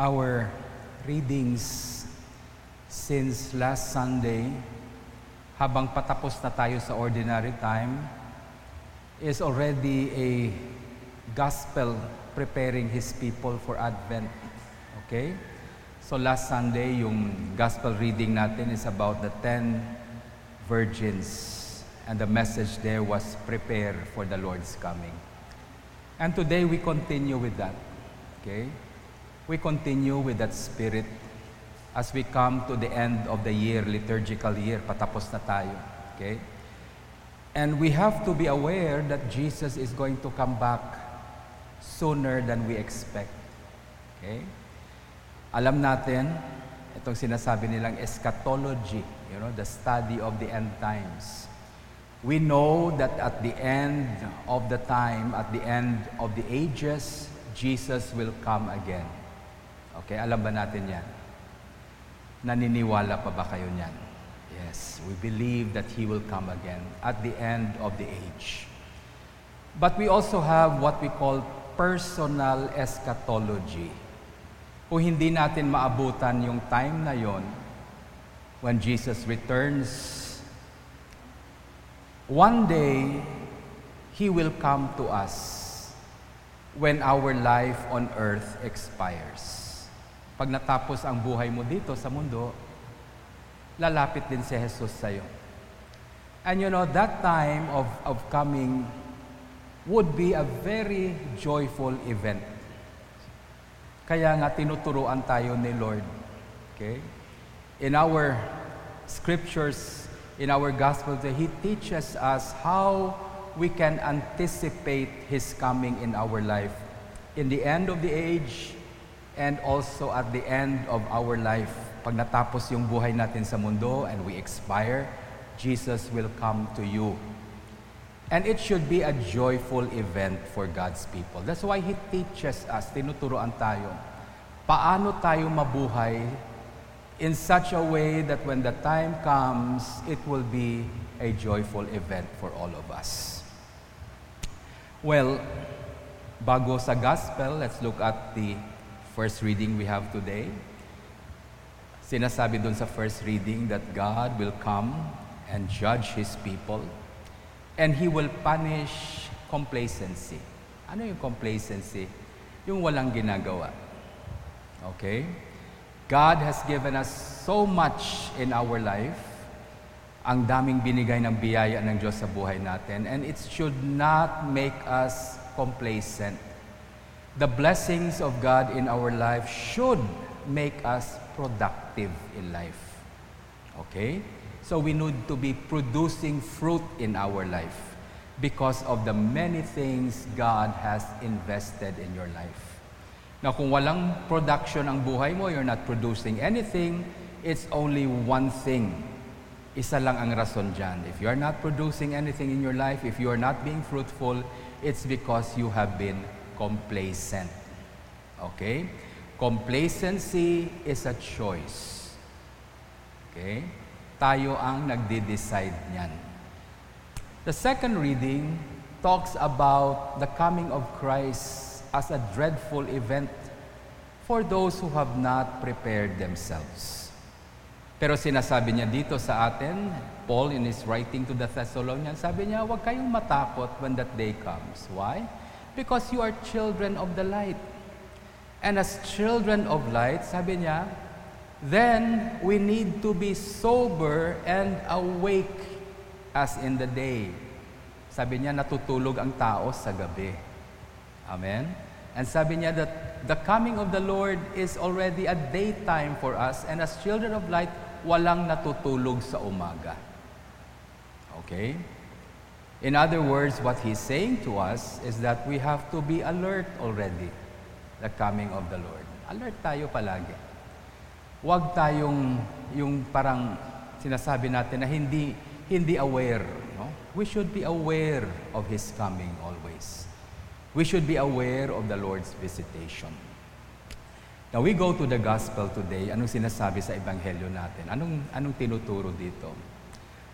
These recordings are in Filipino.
our readings since last Sunday, habang patapos na tayo sa ordinary time, is already a gospel preparing His people for Advent. Okay? So last Sunday, yung gospel reading natin is about the ten virgins. And the message there was prepare for the Lord's coming. And today we continue with that. Okay? We continue with that spirit as we come to the end of the year, liturgical year, patapos na tayo. Okay? And we have to be aware that Jesus is going to come back sooner than we expect. Okay? Alam natin, itong sinasabi nilang eschatology, you know, the study of the end times. We know that at the end of the time, at the end of the ages, Jesus will come again. Okay, alam ba natin yan? Naniniwala pa ba kayo niyan? Yes, we believe that He will come again at the end of the age. But we also have what we call personal eschatology. Kung hindi natin maabutan yung time na yon, when Jesus returns One day, He will come to us when our life on earth expires. Pag natapos ang buhay mo dito sa mundo, lalapit din si Jesus sa iyo. And you know, that time of, of coming would be a very joyful event. Kaya nga tinuturuan tayo ni Lord. Okay? In our scriptures, in our gospel He teaches us how we can anticipate His coming in our life. In the end of the age and also at the end of our life. Pag natapos yung buhay natin sa mundo and we expire, Jesus will come to you. And it should be a joyful event for God's people. That's why He teaches us, tinuturoan tayo, paano tayo mabuhay in such a way that when the time comes, it will be a joyful event for all of us. Well, bago sa gospel, let's look at the first reading we have today. Sinasabi dun sa first reading that God will come and judge His people and He will punish complacency. Ano yung complacency? Yung walang ginagawa. Okay? God has given us so much in our life. Ang daming binigay ng biyaya ng Diyos sa buhay natin. And it should not make us complacent. The blessings of God in our life should make us productive in life. Okay? So we need to be producing fruit in our life because of the many things God has invested in your life. Na kung walang production ang buhay mo, you're not producing anything, it's only one thing. Isa lang ang rason dyan. If you're not producing anything in your life, if you're not being fruitful, it's because you have been complacent. Okay? Complacency is a choice. Okay? Tayo ang nagde-decide niyan. The second reading talks about the coming of Christ as a dreadful event for those who have not prepared themselves. Pero sinasabi niya dito sa atin, Paul in his writing to the Thessalonians, sabi niya, huwag kayong matakot when that day comes. Why? Because you are children of the light. And as children of light, sabi niya, then we need to be sober and awake as in the day. Sabi niya, natutulog ang tao sa gabi. Amen? And sabi niya that the coming of the Lord is already a daytime for us and as children of light, walang natutulog sa umaga. Okay? In other words, what he's saying to us is that we have to be alert already the coming of the Lord. Alert tayo palagi. Huwag tayong yung parang sinasabi natin na hindi hindi aware, no? We should be aware of his coming always we should be aware of the Lord's visitation. Now we go to the gospel today. Anong sinasabi sa ebanghelyo natin? Anong anong tinuturo dito?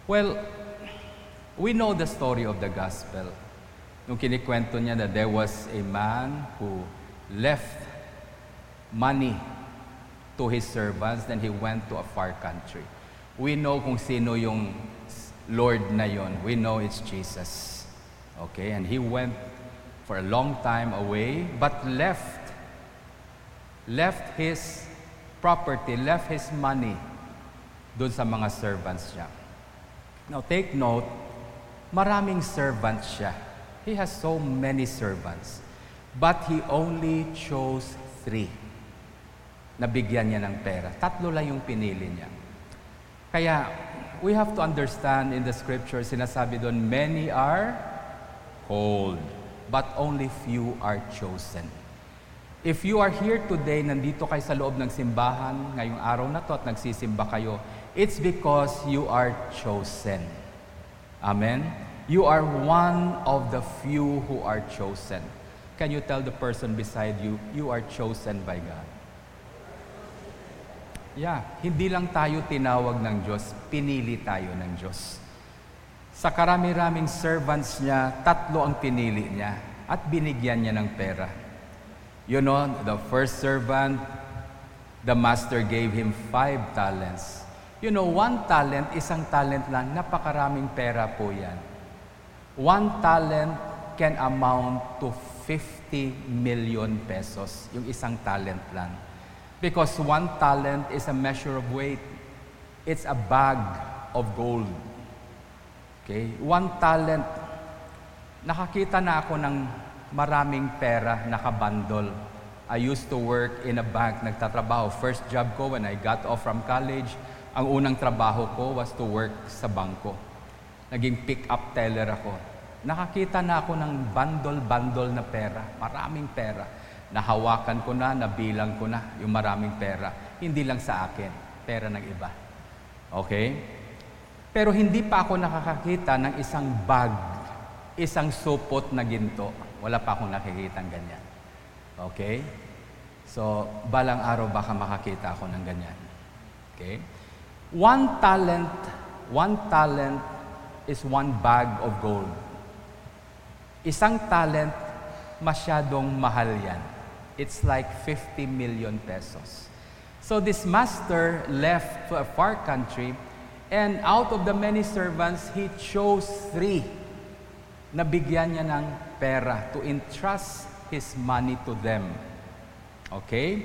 Well, we know the story of the gospel. Nung kinikwento niya that there was a man who left money to his servants, then he went to a far country. We know kung sino yung Lord na yon. We know it's Jesus. Okay, and he went for a long time away, but left, left his property, left his money doon sa mga servants niya. Now take note, maraming servants siya. He has so many servants. But he only chose three. Nabigyan niya ng pera. Tatlo lang yung pinili niya. Kaya, we have to understand in the scripture, sinasabi doon, many are called, but only few are chosen. If you are here today, nandito kayo sa loob ng simbahan, ngayong araw na to at nagsisimba kayo, it's because you are chosen. Amen? You are one of the few who are chosen. Can you tell the person beside you, you are chosen by God? Yeah, hindi lang tayo tinawag ng Diyos, pinili tayo ng Diyos. Sa karami-raming servants niya, tatlo ang pinili niya at binigyan niya ng pera. You know, the first servant, the master gave him five talents. You know, one talent, isang talent lang, napakaraming pera po yan. One talent can amount to 50 million pesos, yung isang talent lang. Because one talent is a measure of weight. It's a bag of gold. Okay? One talent. Nakakita na ako ng maraming pera nakabandol. I used to work in a bank, nagtatrabaho. First job ko when I got off from college, ang unang trabaho ko was to work sa bangko. Naging pick-up teller ako. Nakakita na ako ng bandol-bandol na pera, maraming pera. Nahawakan ko na, nabilang ko na yung maraming pera. Hindi lang sa akin, pera ng iba. Okay? Pero hindi pa ako nakakakita ng isang bag, isang supot na ginto. Wala pa akong nakikita ng ganyan. Okay? So, balang araw baka makakita ako ng ganyan. Okay? One talent, one talent is one bag of gold. Isang talent, masyadong mahal yan. It's like 50 million pesos. So this master left to a far country, and out of the many servants, he chose three na bigyan niya ng pera to entrust his money to them. Okay?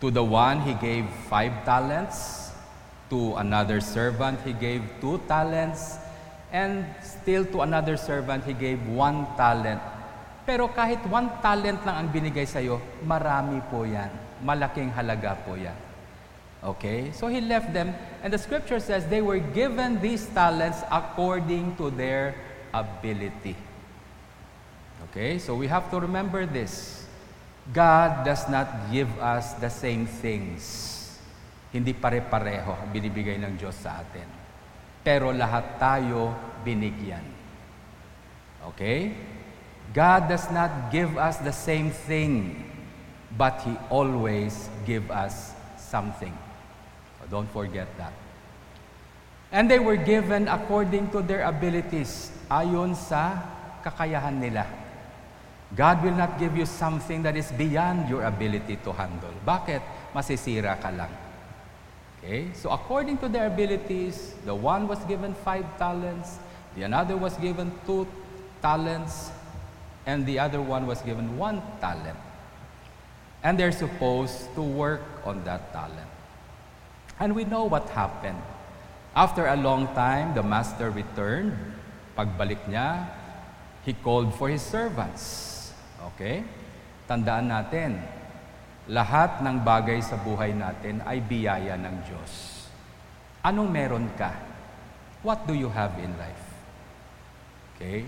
To the one, he gave five talents. To another servant, he gave two talents. And still to another servant, he gave one talent. Pero kahit one talent lang ang binigay sa iyo, marami po yan. Malaking halaga po yan. Okay? So he left them, and the scripture says they were given these talents according to their ability. Okay? So we have to remember this. God does not give us the same things. Hindi pare-pareho ang binibigay ng Diyos sa atin. Pero lahat tayo binigyan. Okay? God does not give us the same thing, but He always give us something. So don't forget that. And they were given according to their abilities, ayon sa kakayahan nila. God will not give you something that is beyond your ability to handle. Bakit? Masisira ka lang. Okay? So according to their abilities, the one was given five talents, the another was given two talents, and the other one was given one talent. And they're supposed to work on that talent. And we know what happened. After a long time, the master returned. Pagbalik niya, he called for his servants. Okay? Tandaan natin, lahat ng bagay sa buhay natin ay biyaya ng Diyos. Anong meron ka? What do you have in life? Okay?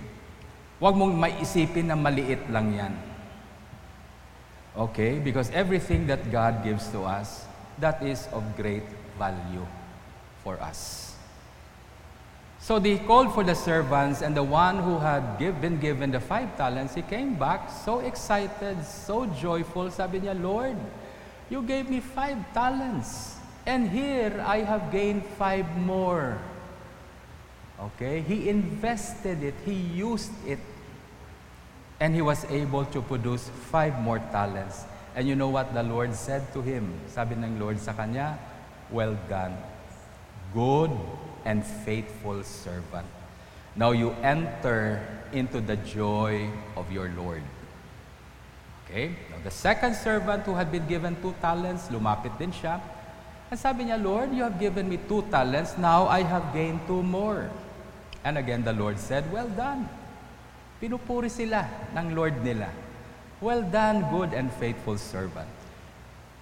Huwag mong maisipin na maliit lang yan. Okay? Because everything that God gives to us, that is of great value for us. So they called for the servants, and the one who had give, been given the five talents, he came back so excited, so joyful. Sabi niya, Lord, you gave me five talents, and here I have gained five more. Okay? He invested it, he used it and he was able to produce five more talents. And you know what the Lord said to him? Sabi ng Lord sa kanya, Well done, good and faithful servant. Now you enter into the joy of your Lord. Okay? Now the second servant who had been given two talents, lumapit din siya. And sabi niya, Lord, you have given me two talents, now I have gained two more. And again, the Lord said, Well done. Pinupuri sila ng Lord nila. Well done, good and faithful servant.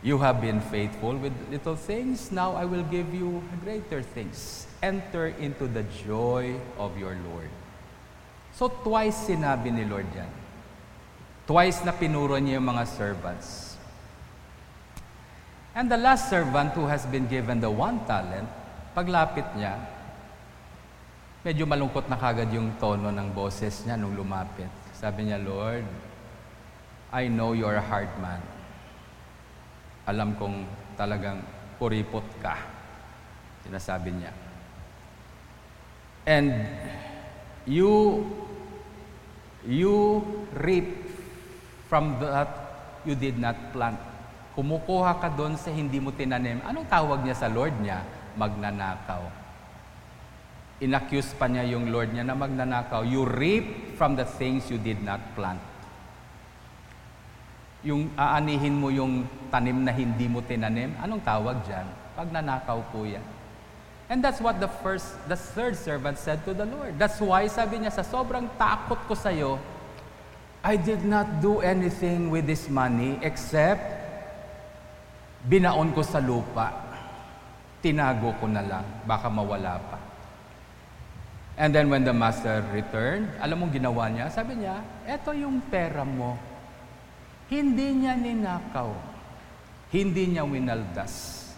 You have been faithful with little things, now I will give you greater things. Enter into the joy of your Lord. So twice sinabi ni Lord yan. Twice na pinuro niya yung mga servants. And the last servant who has been given the one talent, paglapit niya, medyo malungkot na kagad yung tono ng boses niya nung lumapit. Sabi niya, Lord, I know you're a hard man alam kong talagang kuripot ka. Sinasabi niya. And you you reap from that you did not plant. Kumukuha ka doon sa hindi mo tinanim. Anong tawag niya sa Lord niya? Magnanakaw. Inaccuse pa niya yung Lord niya na magnanakaw. You reap from the things you did not plant yung aanihin mo yung tanim na hindi mo tinanim, anong tawag dyan? Pagnanakaw po yan. And that's what the first, the third servant said to the Lord. That's why sabi niya, sa sobrang takot ko sa iyo, I did not do anything with this money except binaon ko sa lupa. Tinago ko na lang, baka mawala pa. And then when the master returned, alam mong ginawa niya? Sabi niya, eto yung pera mo hindi niya ninakaw. Hindi niya winaldas.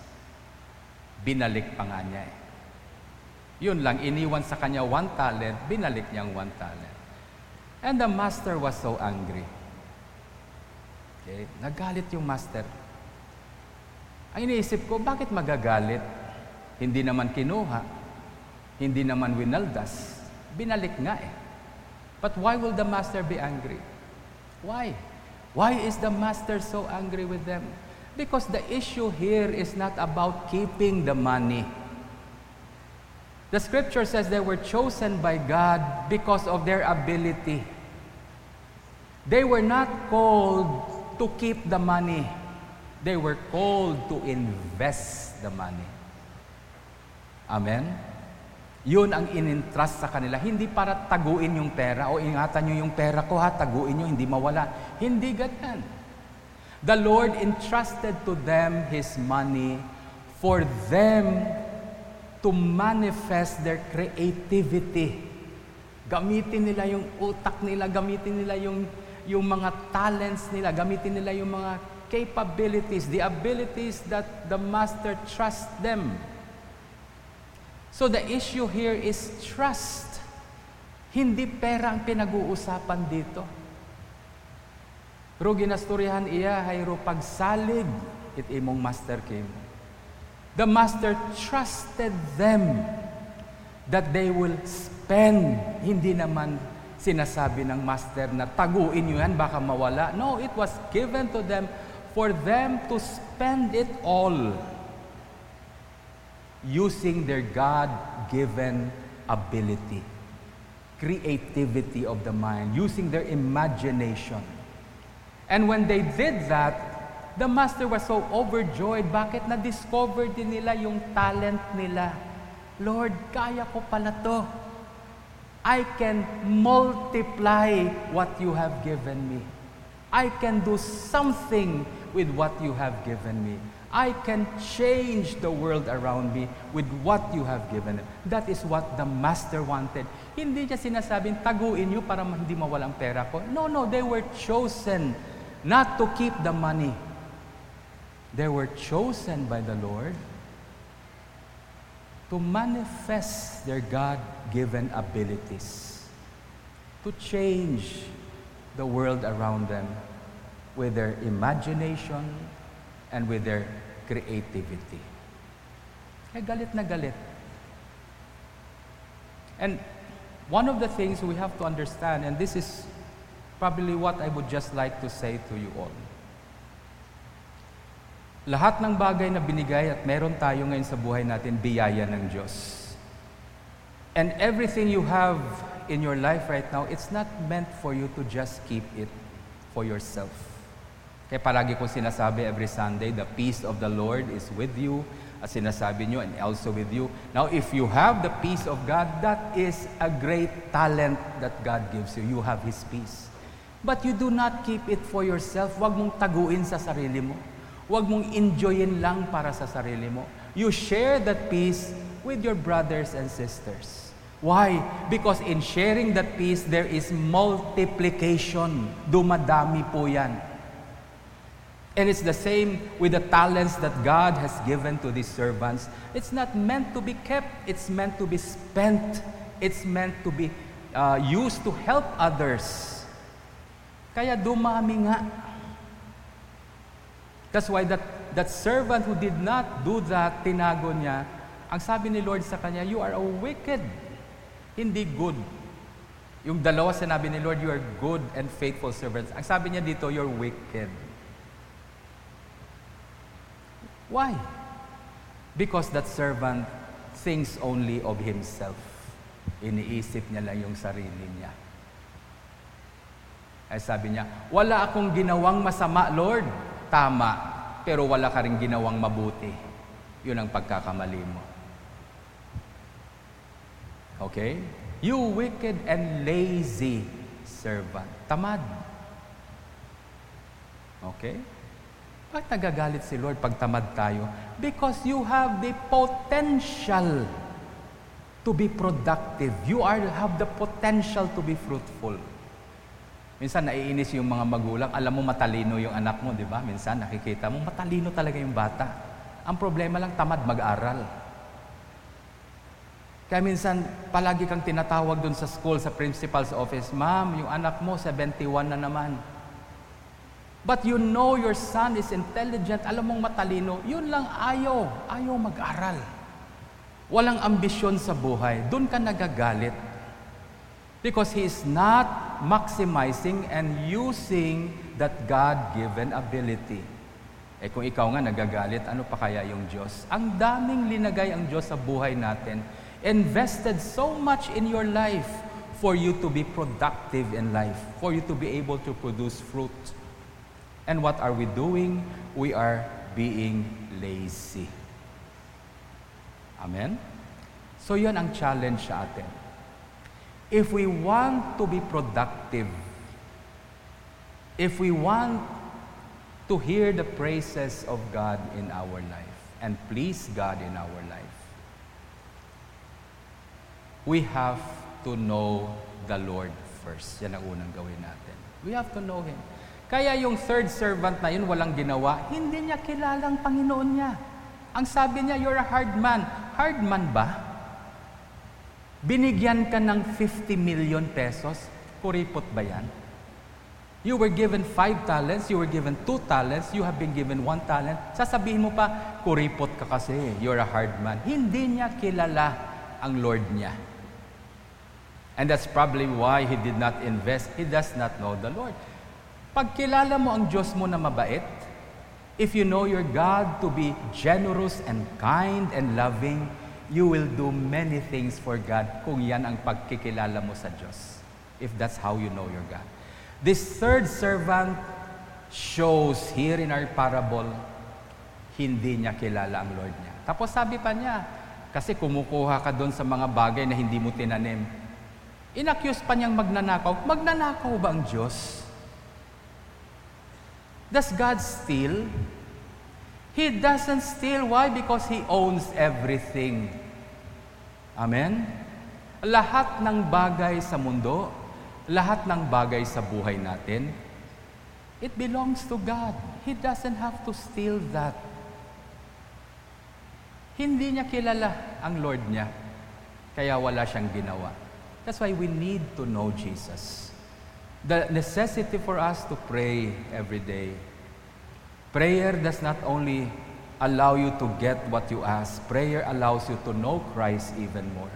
Binalik pa nga niya eh. Yun lang, iniwan sa kanya one talent, binalik niyang one talent. And the master was so angry. Okay? Nagalit yung master. Ang iniisip ko, bakit magagalit? Hindi naman kinuha. Hindi naman winaldas. Binalik nga eh. But why will the master be angry? Why? Why is the master so angry with them? Because the issue here is not about keeping the money. The scripture says they were chosen by God because of their ability. They were not called to keep the money. They were called to invest the money. Amen? Yun ang inintrust sa kanila. Hindi para taguin yung pera o ingatan nyo yung pera ko ha, taguin nyo, hindi mawala. Hindi ganyan. The Lord entrusted to them His money for them to manifest their creativity. Gamitin nila yung utak nila, gamitin nila yung, yung mga talents nila, gamitin nila yung mga capabilities, the abilities that the Master trusts them So the issue here is trust. Hindi pera ang pinag-uusapan dito. Pero ginasturyahan iya, hayro pagsalig, it imong master came. The master trusted them that they will spend. Hindi naman sinasabi ng master na taguin nyo yan, baka mawala. No, it was given to them for them to spend it all using their God given ability, creativity of the mind, using their imagination. And when they did that, the master was so overjoyed. Bakit na-discover din nila yung talent nila? Lord, kaya ko pala to. I can multiply what you have given me. I can do something with what you have given me. I can change the world around me with what you have given. That is what the master wanted. Hindi niya sinasabing, taguin niyo para hindi mawalang pera ko. No, no, they were chosen not to keep the money. They were chosen by the Lord to manifest their God-given abilities, to change the world around them with their imagination and with their creativity. Kaya galit na galit. And one of the things we have to understand, and this is probably what I would just like to say to you all. Lahat ng bagay na binigay at meron tayo ngayon sa buhay natin, biyaya ng Diyos. And everything you have in your life right now, it's not meant for you to just keep it for yourself. Kaya palagi ko sinasabi every Sunday, the peace of the Lord is with you, as sinasabi nyo, and also with you. Now, if you have the peace of God, that is a great talent that God gives you. You have His peace. But you do not keep it for yourself. Huwag mong taguin sa sarili mo. Huwag mong enjoyin lang para sa sarili mo. You share that peace with your brothers and sisters. Why? Because in sharing that peace, there is multiplication. Dumadami po yan. And it's the same with the talents that God has given to these servants. It's not meant to be kept, it's meant to be spent, it's meant to be uh, used to help others. Kaya dumami nga. That's why that, that servant who did not do that, tinago niya, ang sabi ni Lord sa kanya, you are a wicked, hindi good. Yung dalawa sinabi ni Lord, you are good and faithful servants. Ang sabi niya dito, you're wicked. Why? Because that servant thinks only of himself. Iniisip niya lang yung sarili niya. Ay sabi niya, wala akong ginawang masama, Lord. Tama, pero wala ka rin ginawang mabuti. Yun ang pagkakamali mo. Okay? You wicked and lazy servant. Tamad. Okay? Bakit nagagalit si Lord pag tamad tayo? Because you have the potential to be productive. You are have the potential to be fruitful. Minsan naiinis yung mga magulang, alam mo matalino yung anak mo, di ba? Minsan nakikita mo, matalino talaga yung bata. Ang problema lang, tamad mag-aral. Kaya minsan, palagi kang tinatawag dun sa school, sa principal's office, Ma'am, yung anak mo, 71 na naman. But you know your son is intelligent, alam mong matalino, yun lang ayaw, ayaw mag-aral. Walang ambisyon sa buhay, doon ka nagagalit. Because he is not maximizing and using that God-given ability. Eh kung ikaw nga nagagalit, ano pa kaya yung Diyos? Ang daming linagay ang Diyos sa buhay natin. Invested so much in your life for you to be productive in life, for you to be able to produce fruit. And what are we doing? We are being lazy. Amen? So yun ang challenge sa atin. If we want to be productive, if we want to hear the praises of God in our life and please God in our life, we have to know the Lord first. Yan ang unang gawin natin. We have to know Him. Kaya yung third servant na yun, walang ginawa, hindi niya kilalang Panginoon niya. Ang sabi niya, you're a hard man. Hard man ba? Binigyan ka ng 50 million pesos, kuripot ba yan? You were given five talents, you were given two talents, you have been given one talent. Sasabihin mo pa, kuripot ka kasi, you're a hard man. Hindi niya kilala ang Lord niya. And that's probably why he did not invest. He does not know the Lord. Pag kilala mo ang Diyos mo na mabait, if you know your God to be generous and kind and loving, you will do many things for God kung yan ang pagkikilala mo sa Diyos. If that's how you know your God. This third servant shows here in our parable, hindi niya kilala ang Lord niya. Tapos sabi pa niya, kasi kumukuha ka doon sa mga bagay na hindi mo tinanim. Inakyus pa niyang magnanakaw. Magnanakaw ba ang Diyos? Does God steal? He doesn't steal. Why? Because He owns everything. Amen? Lahat ng bagay sa mundo, lahat ng bagay sa buhay natin, it belongs to God. He doesn't have to steal that. Hindi niya kilala ang Lord niya, kaya wala siyang ginawa. That's why we need to know Jesus. The necessity for us to pray every day. Prayer does not only allow you to get what you ask. Prayer allows you to know Christ even more.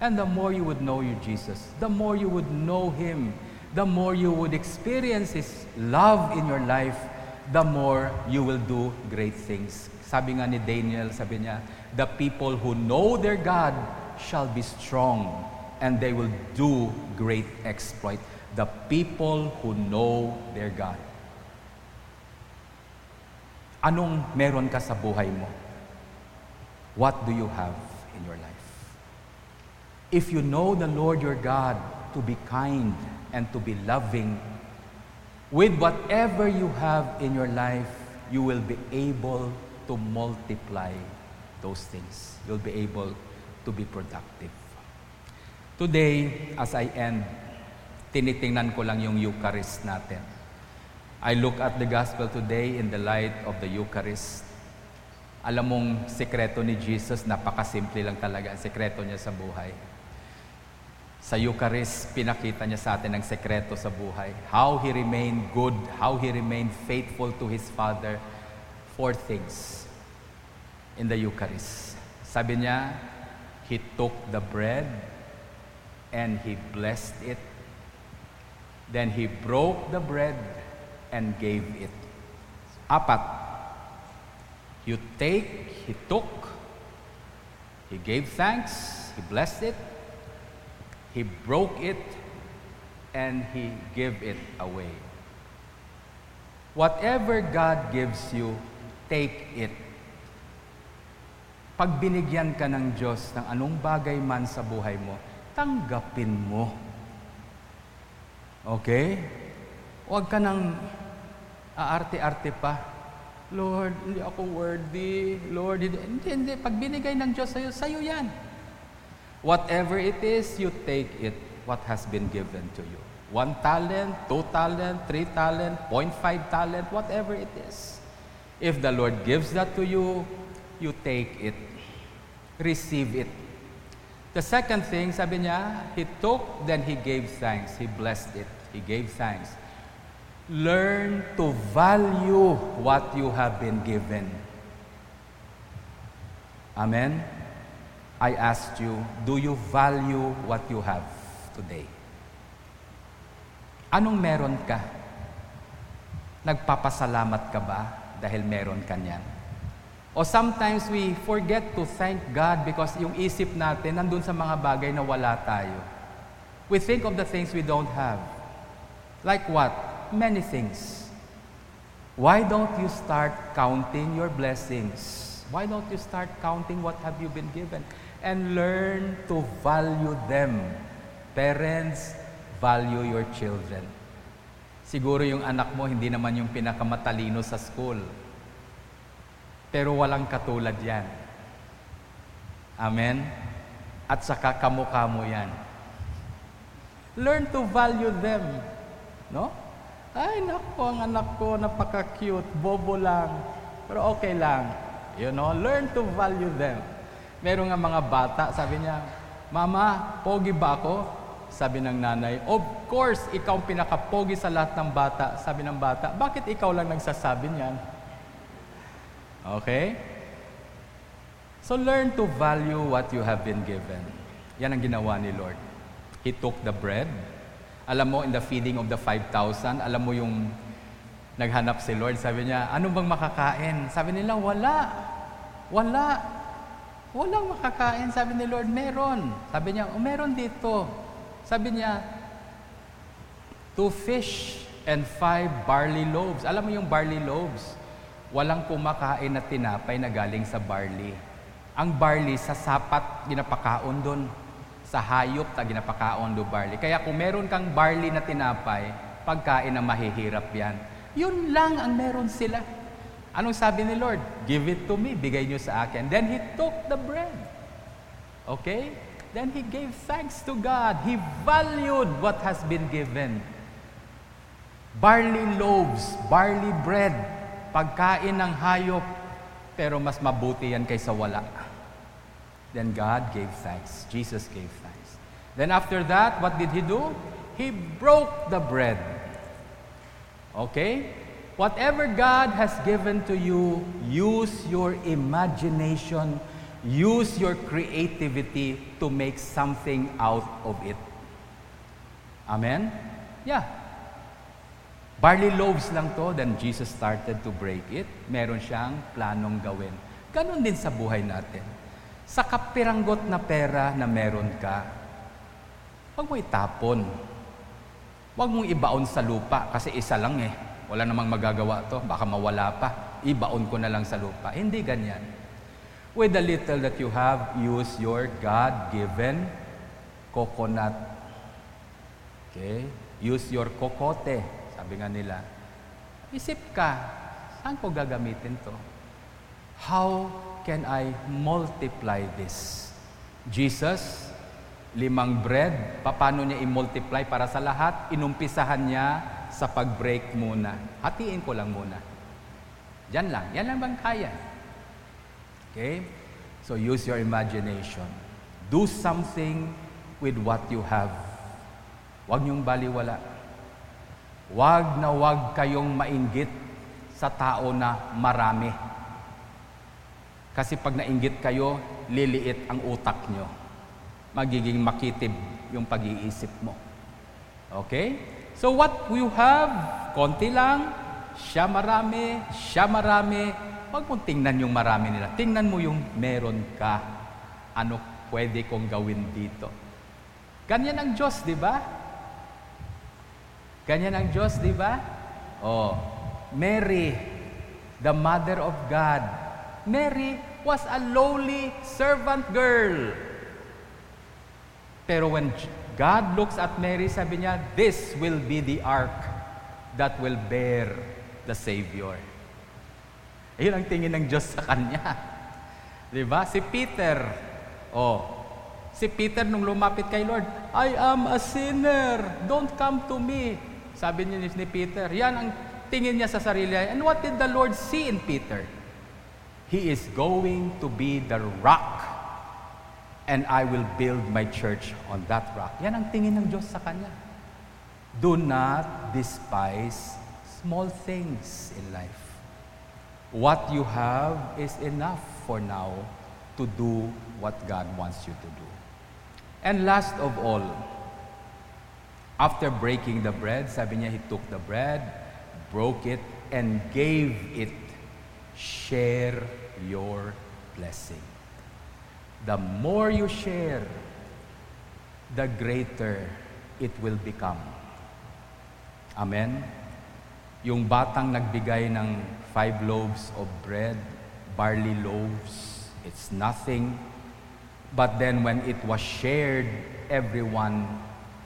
And the more you would know you, Jesus, the more you would know Him, the more you would experience His love in your life, the more you will do great things. Sabi nga ni Daniel, sabi niya, the people who know their God shall be strong and they will do great exploit. The people who know their God. Anong meron ka sa buhay mo? What do you have in your life? If you know the Lord your God to be kind and to be loving, with whatever you have in your life, you will be able to multiply those things. You'll be able to be productive. Today, as I end, tinitingnan ko lang yung Eucharist natin. I look at the Gospel today in the light of the Eucharist. Alam mong sekreto ni Jesus, napakasimple lang talaga ang sekreto niya sa buhay. Sa Eucharist, pinakita niya sa atin ang sekreto sa buhay. How He remained good, how He remained faithful to His Father. Four things in the Eucharist. Sabi niya, He took the bread and He blessed it. Then He broke the bread and gave it. Apat, you take, he took, he gave thanks, he blessed it, he broke it, and he gave it away. Whatever God gives you, take it. Pag binigyan ka ng Diyos ng anong bagay man sa buhay mo, tanggapin mo. Okay? Huwag ka nang aarte-arte pa. Lord, hindi ako worthy. Lord, hindi, hindi, hindi. Pag binigay ng Diyos sa'yo, sa'yo yan. Whatever it is, you take it, what has been given to you. One talent, two talent, three talent, point five talent, whatever it is. If the Lord gives that to you, you take it. Receive it. The second thing, sabi niya, He took, then He gave thanks. He blessed it. He gave thanks. Learn to value what you have been given. Amen? I asked you, do you value what you have today? Anong meron ka? Nagpapasalamat ka ba dahil meron ka niyan? O sometimes we forget to thank God because yung isip natin nandun sa mga bagay na wala tayo. We think of the things we don't have. Like what? Many things. Why don't you start counting your blessings? Why don't you start counting what have you been given? And learn to value them. Parents, value your children. Siguro yung anak mo hindi naman yung pinakamatalino sa school. Pero walang katulad yan. Amen? At saka kamukha mo yan. Learn to value them. No? Ay, nako, ang anak ko, napaka-cute, bobo lang. Pero okay lang. You know, learn to value them. Meron nga mga bata, sabi niya, Mama, pogi ba ako? Sabi ng nanay, Of course, ikaw ang pinaka-pogi sa lahat ng bata. Sabi ng bata, bakit ikaw lang nagsasabi niyan? Okay? So learn to value what you have been given. Yan ang ginawa ni Lord. He took the bread, alam mo, in the feeding of the 5,000, alam mo yung naghanap si Lord, sabi niya, ano bang makakain? Sabi nila, wala. Wala. Walang makakain. Sabi ni Lord, meron. Sabi niya, oh, meron dito. Sabi niya, two fish and five barley loaves. Alam mo yung barley loaves? Walang kumakain na tinapay na galing sa barley. Ang barley, sa sapat, ginapakaon doon sa hayop ta ginapakaon do barley. Kaya kung meron kang barley na tinapay, pagkain na mahihirap yan. Yun lang ang meron sila. Anong sabi ni Lord? Give it to me, bigay niyo sa akin. Then He took the bread. Okay? Then He gave thanks to God. He valued what has been given. Barley loaves, barley bread, pagkain ng hayop, pero mas mabuti yan kaysa wala. Then God gave thanks. Jesus gave thanks. Then after that, what did he do? He broke the bread. Okay? Whatever God has given to you, use your imagination, use your creativity to make something out of it. Amen? Yeah. Barley loaves lang to, then Jesus started to break it. Meron siyang planong gawin. Ganon din sa buhay natin. Sa kapiranggot na pera na meron ka, huwag mo itapon. Huwag mong ibaon sa lupa kasi isa lang eh. Wala namang magagawa to, baka mawala pa. Ibaon ko na lang sa lupa. Hindi ganyan. With the little that you have, use your God-given coconut. Okay? Use your kokote sabi nga nila, isip ka, saan ko gagamitin to? How can I multiply this? Jesus, limang bread, paano niya i-multiply para sa lahat? Inumpisahan niya sa pag-break muna. Hatiin ko lang muna. Yan lang. Yan lang bang kaya? Okay? So use your imagination. Do something with what you have. Huwag niyong baliwala. Huwag na huwag kayong mainggit sa tao na marami. Kasi pag nainggit kayo, liliit ang utak nyo. Magiging makitib yung pag-iisip mo. Okay? So what you have, konti lang, siya marami, siya marami, huwag mong tingnan yung marami nila. Tingnan mo yung meron ka. Ano pwede kong gawin dito? Ganyan ang Diyos, di ba? Ganyan ang Diyos, di ba? Oh, Mary, the mother of God. Mary was a lowly servant girl. Pero when God looks at Mary, sabi niya, this will be the ark that will bear the Savior. Ayun ang tingin ng Diyos sa kanya. Di ba? Si Peter, oh, si Peter nung lumapit kay Lord, I am a sinner, don't come to me. Sabi ni, ni Peter, yan ang tingin niya sa sarili. And what did the Lord see in Peter? He is going to be the rock and I will build my church on that rock. Yan ang tingin ng Diyos sa kanya. Do not despise small things in life. What you have is enough for now to do what God wants you to do. And last of all, After breaking the bread, sabi niya, he took the bread, broke it, and gave it. Share your blessing. The more you share, the greater it will become. Amen? Yung batang nagbigay ng five loaves of bread, barley loaves, it's nothing. But then when it was shared, everyone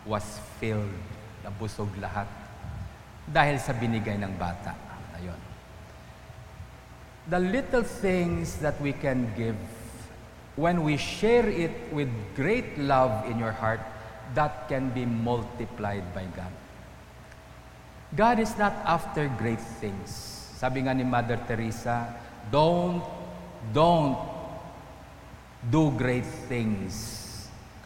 was filled. Nabusog lahat. Dahil sa binigay ng bata. The little things that we can give, when we share it with great love in your heart, that can be multiplied by God. God is not after great things. Sabi nga ni Mother Teresa, don't, don't do great things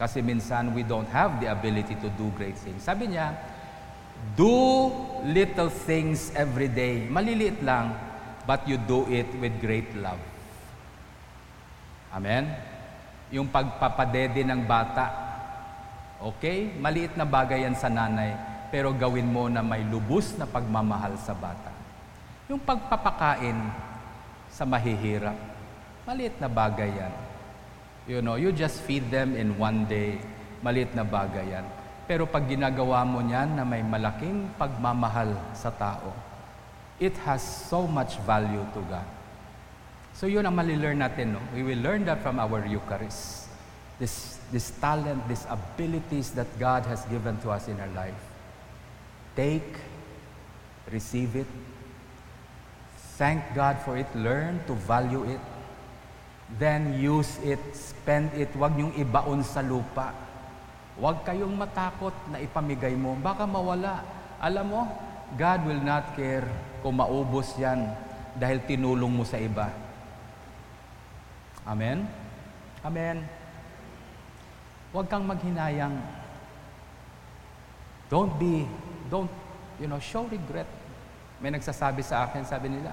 kasi minsan we don't have the ability to do great things. Sabi niya, do little things every day. Maliliit lang, but you do it with great love. Amen? Yung pagpapadede ng bata, okay? Maliit na bagay yan sa nanay, pero gawin mo na may lubos na pagmamahal sa bata. Yung pagpapakain sa mahihirap, maliit na bagay yan. You know, you just feed them in one day. Malit na bagay yan. Pero pag ginagawa mo niyan na may malaking pagmamahal sa tao, it has so much value to God. So yun ang malilearn natin. No? We will learn that from our Eucharist. This, this talent, these abilities that God has given to us in our life. Take, receive it, thank God for it, learn to value it, then use it, spend it. Huwag niyong ibaon sa lupa. Huwag kayong matakot na ipamigay mo. Baka mawala. Alam mo, God will not care kung maubos yan dahil tinulong mo sa iba. Amen? Amen. Huwag kang maghinayang. Don't be, don't, you know, show regret. May nagsasabi sa akin, sabi nila,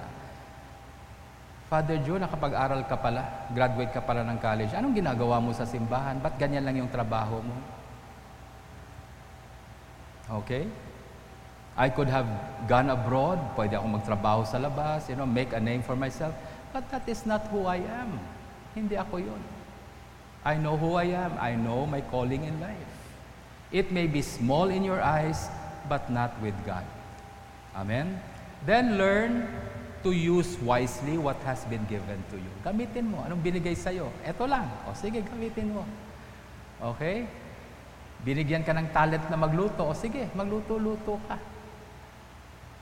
Father Joe, nakapag-aral ka pala, graduate ka pala ng college. Anong ginagawa mo sa simbahan? Ba't ganyan lang yung trabaho mo? Okay? I could have gone abroad, pwede akong magtrabaho sa labas, you know, make a name for myself. But that is not who I am. Hindi ako yun. I know who I am. I know my calling in life. It may be small in your eyes, but not with God. Amen? Then learn to use wisely what has been given to you. Gamitin mo. Anong binigay sa'yo? Ito lang. O sige, gamitin mo. Okay? Binigyan ka ng talent na magluto. O sige, magluto-luto ka.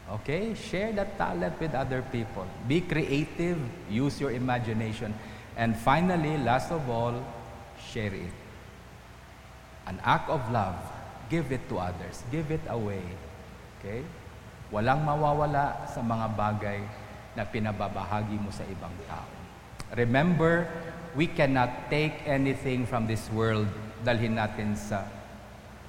Okay? Share that talent with other people. Be creative. Use your imagination. And finally, last of all, share it. An act of love. Give it to others. Give it away. Okay? Walang mawawala sa mga bagay na pinababahagi mo sa ibang tao. Remember, we cannot take anything from this world dalhin natin sa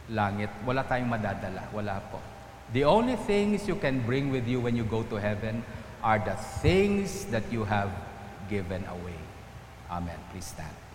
langit. Wala tayong madadala. Wala po. The only things you can bring with you when you go to heaven are the things that you have given away. Amen. Please stand.